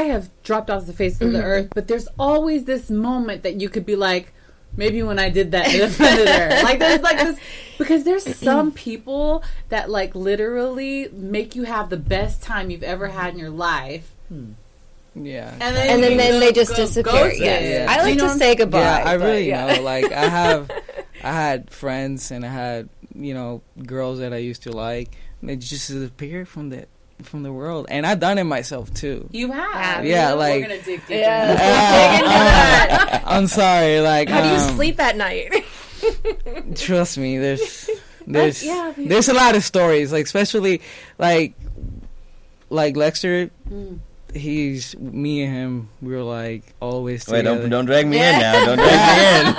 I have dropped off the face of the mm-hmm. earth, but there's always this moment that you could be like, maybe when I did that, it offended her. Like there's like this because there's some people that like literally make you have the best time you've ever had in your life, hmm. Yeah. and then and then, you then they just go- disappear. ghost Yes. it. I like you know to say goodbye. yeah, I really yeah. know. Like I have, I had friends and I had you know girls that I used to like. and They just disappeared from the from the world, and I've done it myself too. You have. Yeah, We're like- gonna dig deeper. Yeah. into Dig into. I'm sorry. Like, How do you um, sleep at night? Trust me, there's there's yeah, we- there's a lot of stories. Like especially like like Lexter. Mm. He's me and him. We were like always Wait, don't don't drag me in now. Don't drag me in.